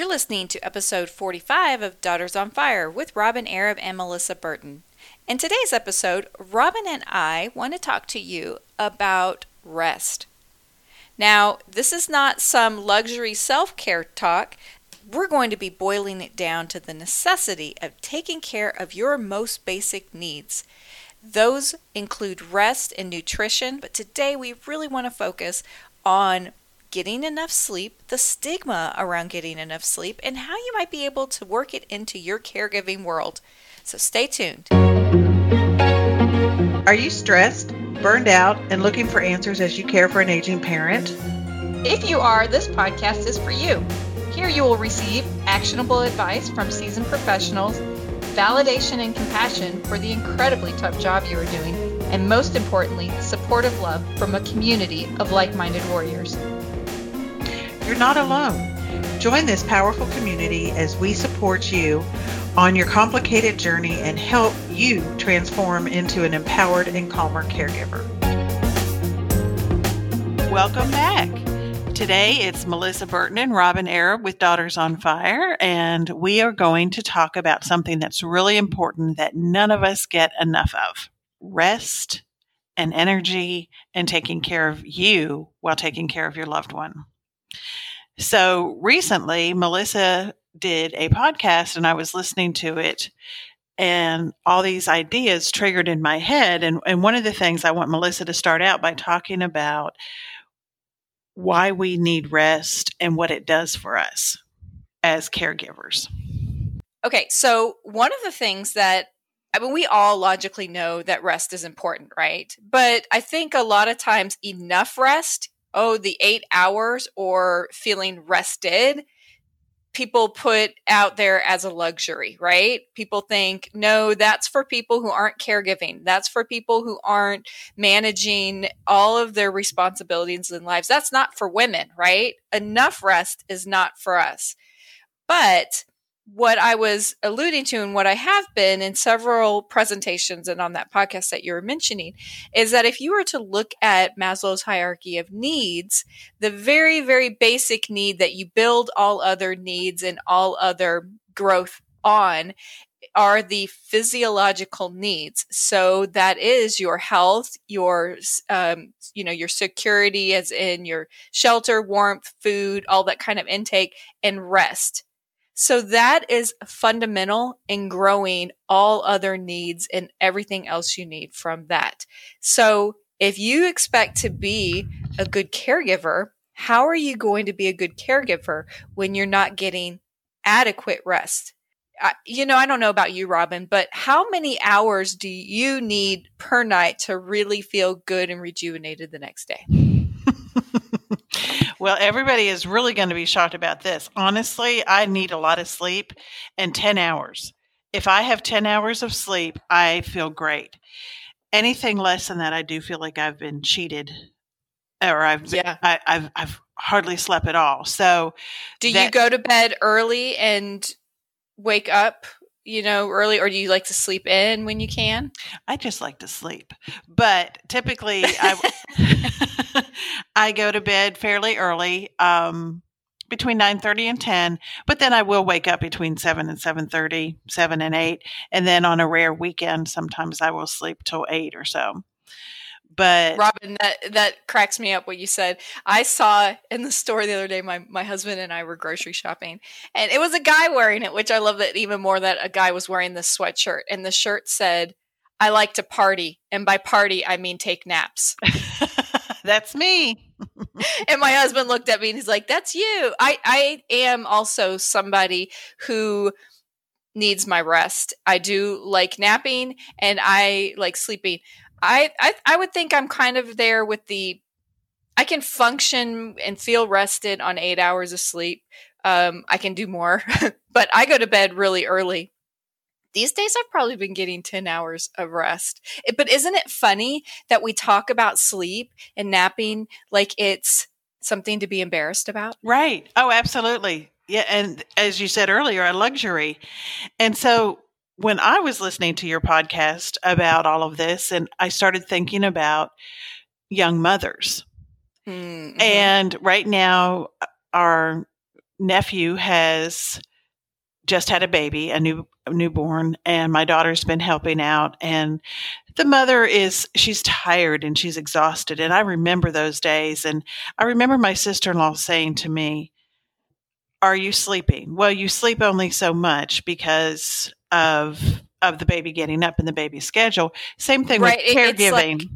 You're listening to episode 45 of Daughters on Fire with Robyn Arab and Melissa Burton. In today's episode, Robyn and I want to talk to you about rest. Now, this is not some luxury self care talk. We're going to be boiling it down to the necessity of taking care of your most basic needs. Those include rest and nutrition, but today we really want to focus on getting enough sleep, the stigma around getting enough sleep, and how you might be able to work it into your caregiving world. So stay tuned. Are you stressed, burned out, and looking for answers as you care for an aging parent? If you are, this podcast is for you. Here you will receive actionable advice from seasoned professionals, validation and compassion for the incredibly tough job you are doing, and most importantly, supportive love from a community of like minded warriors. You're not alone. Join this powerful community as we support you on your complicated journey and help you transform into an empowered and calmer caregiver. Welcome back. Today it's Melissa Burton and Robyn Arab with Daughters on Fire, and we are going to talk about something that's really important that none of us get enough of rest and energy and taking care of you while taking care of your loved one. So recently, Melissa did a podcast and I was listening to it and all these ideas triggered in my head. And, and one of the things I want Melissa to start out by talking about why we need rest and what it does for us as caregivers. Okay, so one of the things that I mean, we all logically know that rest is important, right? But I think a lot of times enough rest oh, the eight hours or feeling rested, people put out there as a luxury, right? People think, no, that's for people who aren't caregiving. That's for people who aren't managing all of their responsibilities in lives. That's not for women, right? Enough rest is not for us. But what I was alluding to and what I have been in several presentations and on that podcast that you were mentioning is that if you were to look at Maslow's hierarchy of needs, the very, very basic need that you build all other needs and all other growth on are the physiological needs. So that is your health, your, um, you know, your security as in your shelter, warmth, food, all that kind of intake and rest so that is fundamental in growing all other needs and everything else you need from that. So if you expect to be a good caregiver, how are you going to be a good caregiver when you're not getting adequate rest? I, you know, I don't know about you, Robyn, but how many hours do you need per night to really feel good and rejuvenated the next day? Well, everybody is really going to be shocked about this. Honestly, I need a lot of sleep and 10 hours. If I have 10 hours of sleep, I feel great. Anything less than that, I do feel like I've been cheated or I've, yeah. I, have I've hardly slept at all. So, do that, you go to bed early and wake up you know, early, or do you like to sleep in when you can? I just like to sleep, but typically I I go to bed fairly early, um, between nine thirty and ten. But then I will wake up between seven and seven thirty, seven and eight, and then on a rare weekend, sometimes I will sleep till eight or so. But Robyn, that that cracks me up what you said. I saw in the store the other day. My my husband and I were grocery shopping, and it was a guy wearing it, which I love that even more. That a guy was wearing this sweatshirt, and the shirt said, "I like to party," and by party I mean take naps. That's me. and my husband looked at me and he's like, "That's you." I I am also somebody who needs my rest. I do like napping and I like sleeping. I, I I would think I'm kind of there with the I can function and feel rested on eight hours of sleep. Um, I can do more, but I go to bed really early. These days, I've probably been getting 10 hours of rest. It, but isn't it funny that we talk about sleep and napping like it's something to be embarrassed about? Right. Oh, absolutely. Yeah. And as you said earlier, a luxury. And so when I was listening to your podcast about all of this, and I started thinking about young mothers. Mm-hmm. And right now, our nephew has just had a baby, a new a newborn, and my daughter's been helping out. And the mother is she's tired and she's exhausted. And I remember those days. And I remember my sister in law saying to me, Are you sleeping? Well, you sleep only so much because of of the baby getting up and the baby's schedule. Same thing right. with caregiving. Like,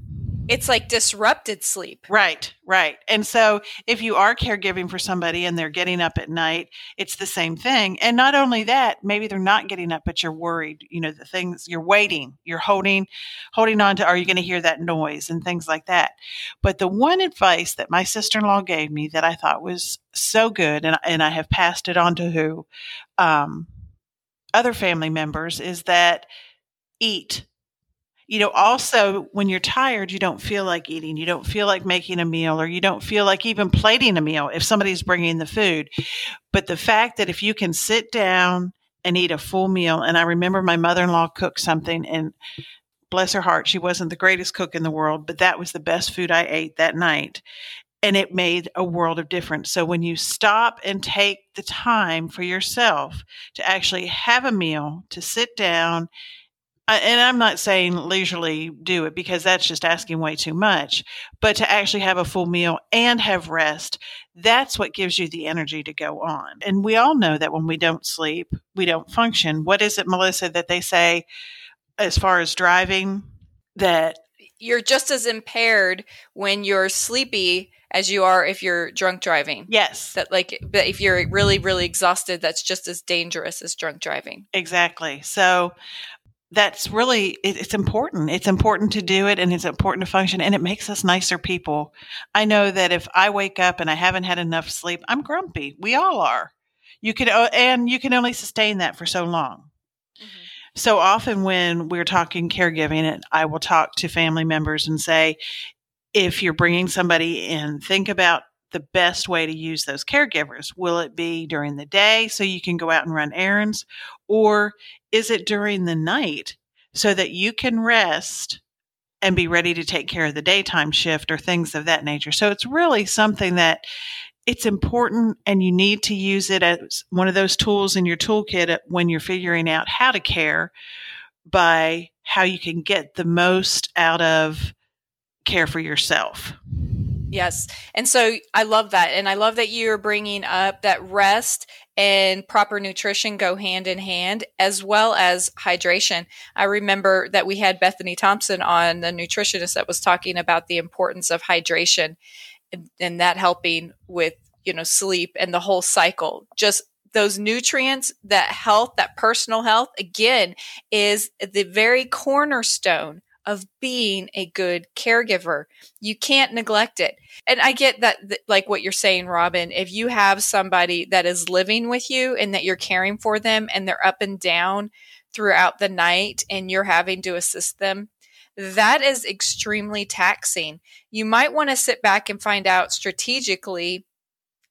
it's like disrupted sleep. Right, right. And so if you are caregiving for somebody and they're getting up at night, it's the same thing. And not only that, maybe they're not getting up, but you're worried, you know, the things you're waiting, you're holding, holding on to, are you going to hear that noise and things like that. But the one advice that my sister-in-law gave me that I thought was so good, and, and I have passed it on to who, um, other family members is that eat you know, also when you're tired, you don't feel like eating. You don't feel like making a meal or you don't feel like even plating a meal if somebody's bringing the food. But the fact that if you can sit down and eat a full meal, and I remember my mother in law cooked something and bless her heart, she wasn't the greatest cook in the world, but that was the best food I ate that night. And it made a world of difference. So when you stop and take the time for yourself to actually have a meal, to sit down and I'm not saying leisurely do it because that's just asking way too much, but to actually have a full meal and have rest, that's what gives you the energy to go on. And we all know that when we don't sleep, we don't function. What is it, Melissa, that they say as far as driving that you're just as impaired when you're sleepy as you are if you're drunk driving. Yes. That like but if you're really really exhausted that's just as dangerous as drunk driving. Exactly. So that's really it's important. It's important to do it and it's important to function and it makes us nicer people. I know that if i wake up and i haven't had enough sleep i'm grumpy. We all are. You can and you can only sustain that for so long. Mm-hmm. so often when we're talking caregiving and i will talk to family members and say if you're bringing somebody in think about the best way to use those caregivers? Will it be during the day so you can go out and run errands? Or is it during the night so that you can rest and be ready to take care of the daytime shift or things of that nature? So it's really something that it's important and you need to use it as one of those tools in your toolkit when you're figuring out how to care by how you can get the most out of care for yourself. Yes. And so I love that. And I love that you're bringing up that rest and proper nutrition go hand in hand, as well as hydration. I remember that we had Bethany Thompson on, the nutritionist that was talking about the importance of hydration and, and that helping with, you know, sleep and the whole cycle. Just those nutrients, that health, that personal health, again, is the very cornerstone of being a good caregiver. You can't neglect it. And I get that, like what you're saying, Robyn, if you have somebody that is living with you and that you're caring for them and they're up and down throughout the night and you're having to assist them, that is extremely taxing. You might want to sit back and find out strategically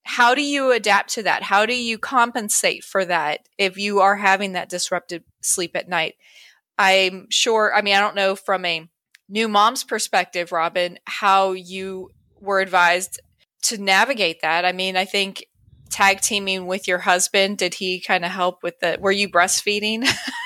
how do you adapt to that? How do you compensate for that if you are having that disrupted sleep at night? I'm sure, I mean, I don't know from a new mom's perspective, Robyn, how you were advised to navigate that. I mean, I think tag teaming with your husband, did he kind of help with the, were you breastfeeding?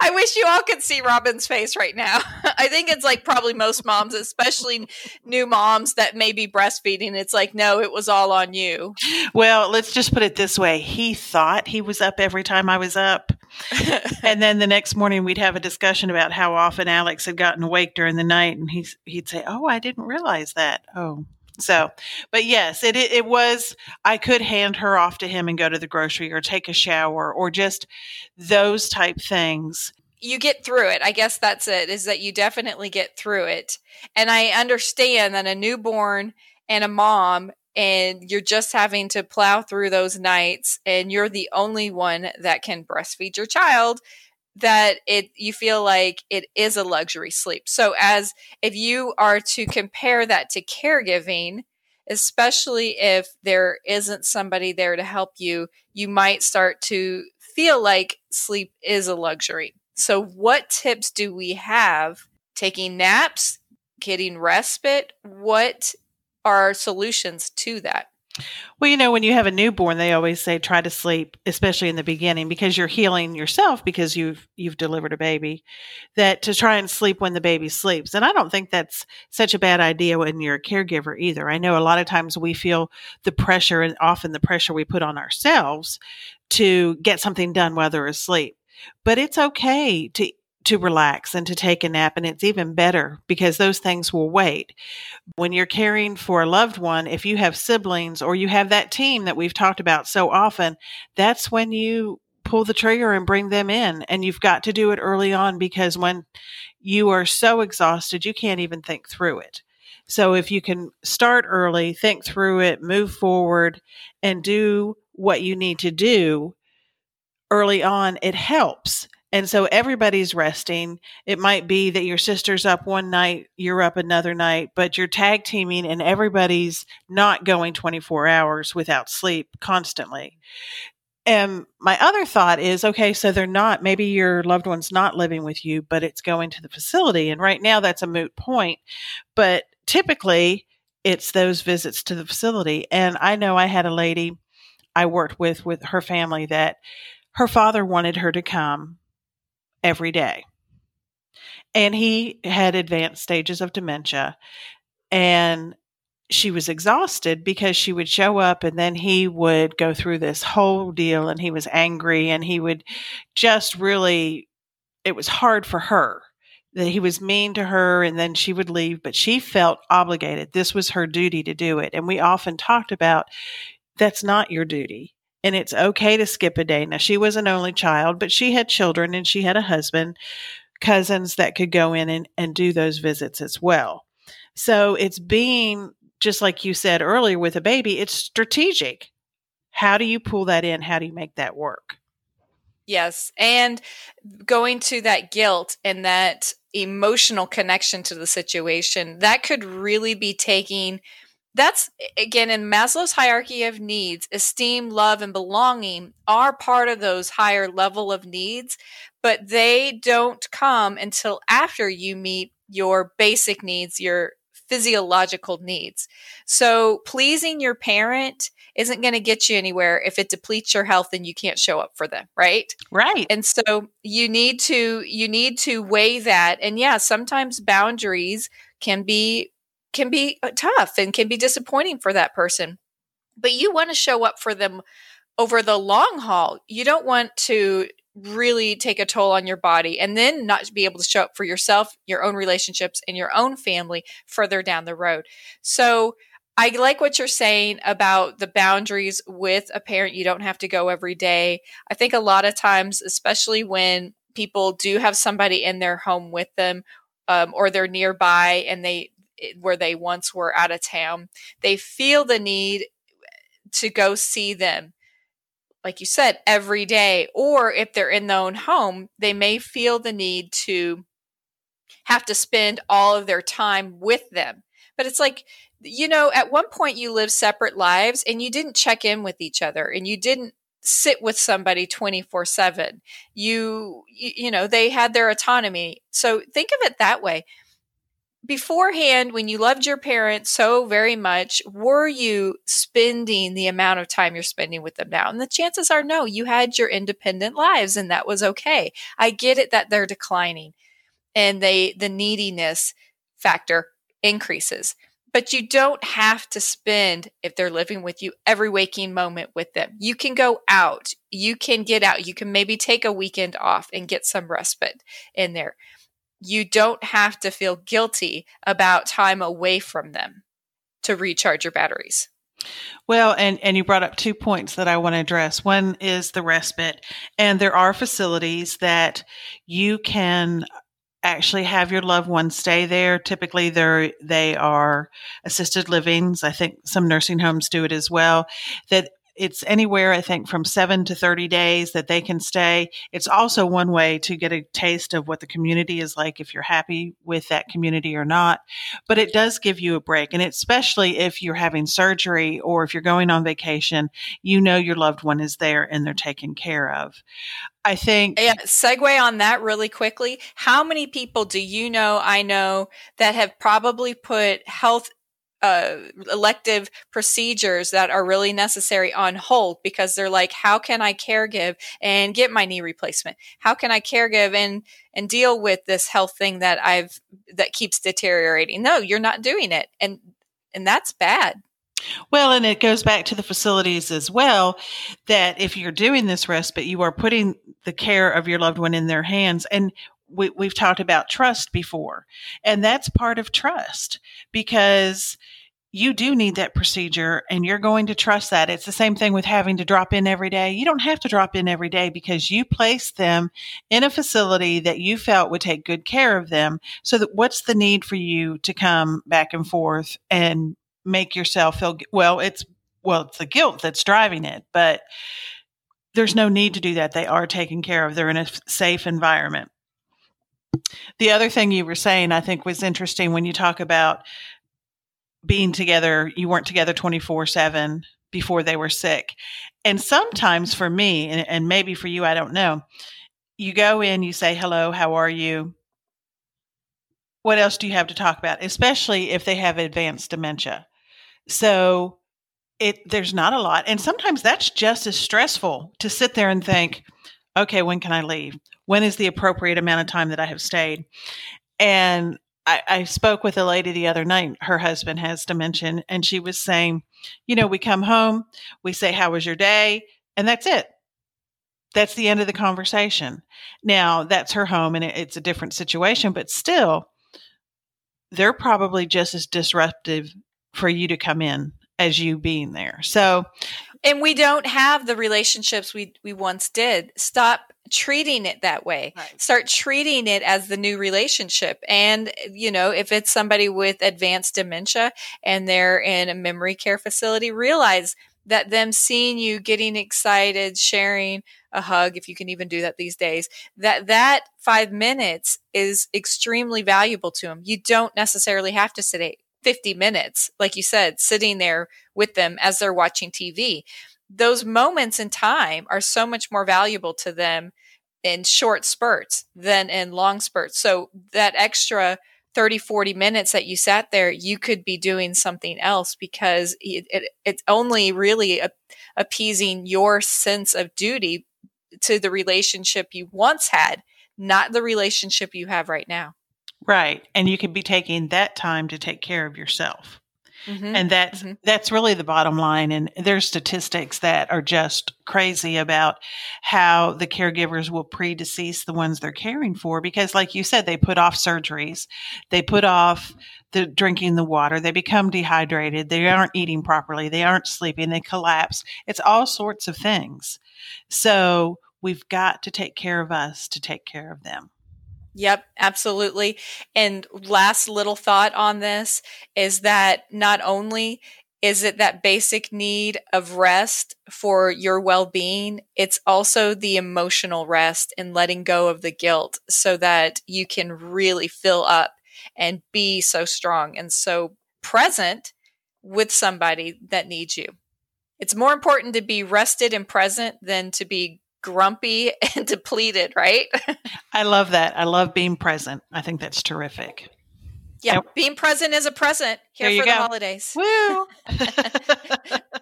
I wish you all could see Robyn's face right now. I think it's like probably most moms, especially new moms that may be breastfeeding. It's like, no, it was all on you. Well, let's just put it this way. He thought he was up every time I was up. and then the next morning we'd have a discussion about how often Alex had gotten awake during the night. And he's, he'd say, Oh, I didn't realize that. Oh, so, but yes, it, it was, I could hand her off to him and go to the grocery or take a shower or just those type things. You get through it. I guess that's it, is that you definitely get through it. And I understand that a newborn and a mom and you're just having to plow through those nights and you're the only one that can breastfeed your child that it you feel like it is a luxury sleep. So as if you are to compare that to caregiving, especially if there isn't somebody there to help you, you might start to feel like sleep is a luxury. So what tips do we have taking naps, getting respite? What are solutions to that? Well, you know, when you have a newborn, they always say try to sleep, especially in the beginning, because you're healing yourself because you've you've delivered a baby. That to try and sleep when the baby sleeps, and I don't think that's such a bad idea when you're a caregiver either. I know a lot of times we feel the pressure, and often the pressure we put on ourselves to get something done while they're asleep. But it's okay to to relax and to take a nap. And it's even better because those things will wait. When you're caring for a loved one, if you have siblings or you have that team that we've talked about so often, that's when you pull the trigger and bring them in. And you've got to do it early on because when you are so exhausted, you can't even think through it. So if you can start early, think through it, move forward, and do what you need to do early on, it helps and so everybody's resting. It might be that your sister's up one night, you're up another night, but you're tag teaming and everybody's not going 24 hours without sleep constantly. And my other thought is okay, so they're not, maybe your loved one's not living with you, but it's going to the facility. And right now that's a moot point. But typically it's those visits to the facility. And I know I had a lady I worked with, with her family that her father wanted her to come every day. And he had advanced stages of dementia. And she was exhausted because she would show up and then he would go through this whole deal and he was angry and he would just really, it was hard for her that he was mean to her and then she would leave, but she felt obligated. This was her duty to do it. And we often talked about that's not your duty and it's okay to skip a day. Now, she was an only child, but she had children and she had a husband, cousins that could go in and, and do those visits as well. So it's being, just like you said earlier with a baby, it's strategic. How do you pull that in? How do you make that work? Yes. And going to that guilt and that emotional connection to the situation, that could really be taking that's again in Maslow's hierarchy of needs, esteem, love, and belonging are part of those higher level of needs, but they don't come until after you meet your basic needs, your physiological needs. So pleasing your parent isn't going to get you anywhere if it depletes your health and you can't show up for them, right? Right. And so you need to you need to weigh that and yeah, sometimes boundaries can be can be uh, tough and can be disappointing for that person. But you want to show up for them over the long haul. You don't want to really take a toll on your body and then not be able to show up for yourself, your own relationships, and your own family further down the road. So, I like what you're saying about the boundaries with a parent. You don't have to go every day. I think a lot of times, especially when people do have somebody in their home with them um, or they're nearby and they where they once were out of town. They feel the need to go see them, like you said, every day. Or if they're in their own home, they may feel the need to have to spend all of their time with them. But it's like, you know, at one point you lived separate lives and you didn't check in with each other and you didn't sit with somebody 24 7 you you know they had their autonomy so think of it that way beforehand, when you loved your parents so very much, were you spending the amount of time you're spending with them now? And the chances are no, you had your independent lives and that was okay. I get it that they're declining and they the neediness factor increases. But you don't have to spend, if they're living with you, every waking moment with them. You can go out. You can get out. You can maybe take a weekend off and get some respite in there you don't have to feel guilty about time away from them to recharge your batteries. Well, and, and you brought up two points that I want to address. One is the respite, and there are facilities that you can actually have your loved ones stay there. Typically, they're they are assisted livings. I think some nursing homes do it as well. That it's anywhere, I think, from seven to 30 days that they can stay. It's also one way to get a taste of what the community is like if you're happy with that community or not. But it does give you a break. And especially if you're having surgery or if you're going on vacation, you know your loved one is there and they're taken care of. I think. Yeah, segue on that really quickly. How many people do you know, I know, that have probably put health uh, elective procedures that are really necessary on hold because they're like, how can I caregive and get my knee replacement? How can I caregive and and deal with this health thing that I've that keeps deteriorating? No, you're not doing it, and and that's bad. Well, and it goes back to the facilities as well that if you're doing this respite, you are putting the care of your loved one in their hands. And we, we've talked about trust before, and that's part of trust because you do need that procedure and you're going to trust that. It's the same thing with having to drop in every day. You don't have to drop in every day because you placed them in a facility that you felt would take good care of them. So that what's the need for you to come back and forth and make yourself feel well, it's well, it's the guilt that's driving it, but there's no need to do that. They are taken care of. They're in a safe environment. The other thing you were saying, I think, was interesting when you talk about being together. You weren't together 24 7 before they were sick. And sometimes for me, and, and maybe for you, I don't know, you go in, you say, hello, how are you? What else do you have to talk about? Especially if they have advanced dementia. So it there's not a lot. And sometimes that's just as stressful to sit there and think, okay, when can I leave? when is the appropriate amount of time that I have stayed? And I, I, spoke with a lady the other night. Her husband has dementia, and she was saying, you know, we come home, we say, How was your day? And that's it. That's the end of the conversation. Now, that's her home, and it, it's a different situation, but still, they're probably just as disruptive for you to come in as you being there. So, and we don't have the relationships we we once did. Stop treating it that way. Right. Start treating it as the new relationship. And you know, if it's somebody with advanced dementia and they're in a memory care facility, realize that them seeing you getting excited, sharing a hug, if you can even do that these days, that that five minutes is extremely valuable to them. You don't necessarily have to sit 50 minutes, like you said, sitting there with them as they're watching TV. Those moments in time are so much more valuable to them in short spurts than in long spurts. So that extra 30, 40 minutes that you sat there, you could be doing something else because it, it, it's only really a, appeasing your sense of duty to the relationship you once had, not the relationship you have right now. Right. And you could be taking that time to take care of yourself. Mm-hmm. And that's mm-hmm. that's really the bottom line. And there's statistics that are just crazy about how the caregivers will predecease the ones they're caring for because, like you said, they put off surgeries, they put off the drinking the water, they become dehydrated, they aren't eating properly, they aren't sleeping, they collapse. It's all sorts of things. So we've got to take care of us to take care of them. Yep, absolutely. And last little thought on this is that not only is it that basic need of rest for your well being, it's also the emotional rest and letting go of the guilt so that you can really fill up and be so strong and so present with somebody that needs you. It's more important to be rested and present than to be grumpy and depleted, right? I love that. I love being present. I think that's terrific. Yeah, being present is a present here for go. the holidays. Woo!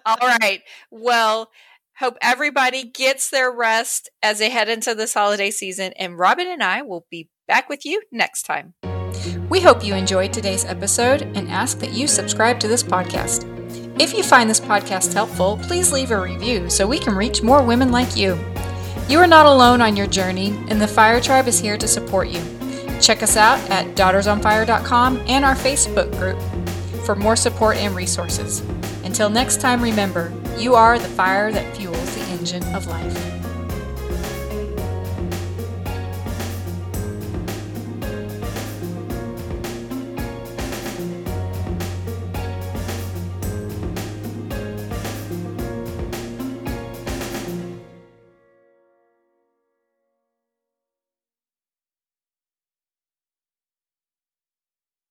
All right. Well, hope everybody gets their rest as they head into this holiday season. And Robyn and I will be back with you next time. We hope you enjoyed today's episode and ask that you subscribe to this podcast. If you find this podcast helpful, please leave a review so we can reach more women like you. You are not alone on your journey, and the Fire Tribe is here to support you. Check us out at daughtersonfire.com and our Facebook group for more support and resources. Until next time, remember, you are the fire that fuels the engine of life.